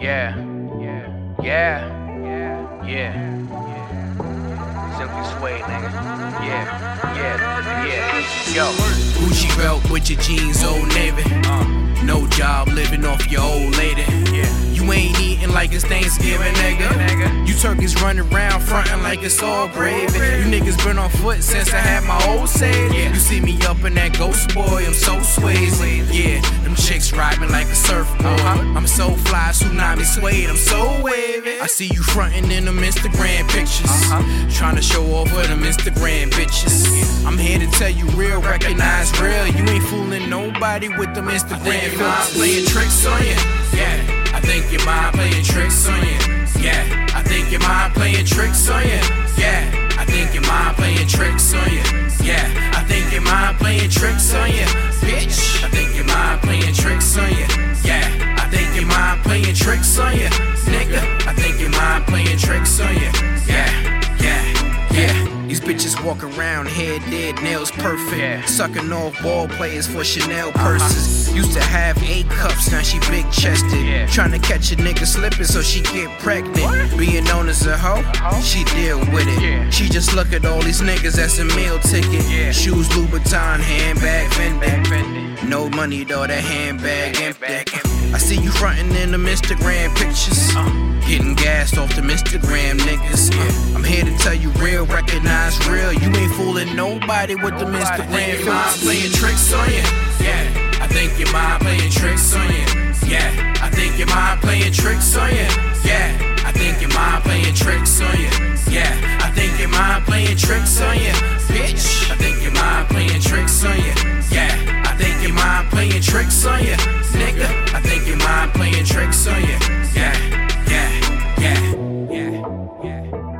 Yeah, yeah, yeah, yeah, yeah. Simply Suade, nigga. Yeah, yeah, yeah. Yo, Gucci belt with your jeans, old navy. uh, No job, living off your old lady. yeah. You ain't eating like it's Thanksgiving, nigga. You turkeys running around frontin' like it's all gravy. You niggas been on foot since I had my old save. You see me up in that ghost boy, I'm so swayzy. Yeah, them chicks riding like a surfboard. I'm so fly, tsunami suede, I'm so wavy. I see you frontin' in them Instagram pictures. Uh-huh. Trying to show off for them Instagram bitches. I'm here to tell you real, recognize real. You ain't fooling nobody with them Instagram filters. playing tricks on you. Yeah. I think your mind playing tricks on you. Yeah, I think your mind playing tricks on you. Yeah, I think your mind playing tricks on you. Yeah, I think your mind playing tricks on you. Tricks on you. Nigga, I think your mind playing tricks on you. Yeah, yeah, yeah. These bitches walk around, head dead, nails perfect. Yeah. Sucking off ball players for Chanel uh-huh. purses. Used to have eight cups, now she big chested. Yeah. Trying to catch a nigga slipping so she get pregnant. Being known as a hoe, hoe? she deal with it. Yeah. She just look at all these niggas as a meal ticket. Yeah. Shoes, Louboutin, handbag, Fendi. No money though, that handbag Handbag empty. I see you frontin' in the Instagram pictures. Getting gassed off the Instagram niggas. I'm here to tell you real, recognize real. You ain't fooling nobody with the Instagram filters. playing tricks on you. Yeah, I think your mind playing tricks on you. Yeah, I think your mind playing tricks on you. Yeah. I think your mind playing tricks on you. Yeah, I think your mind playing tricks on you, bitch. mind playing tricks on you. Yeah, yeah, yeah, yeah, yeah.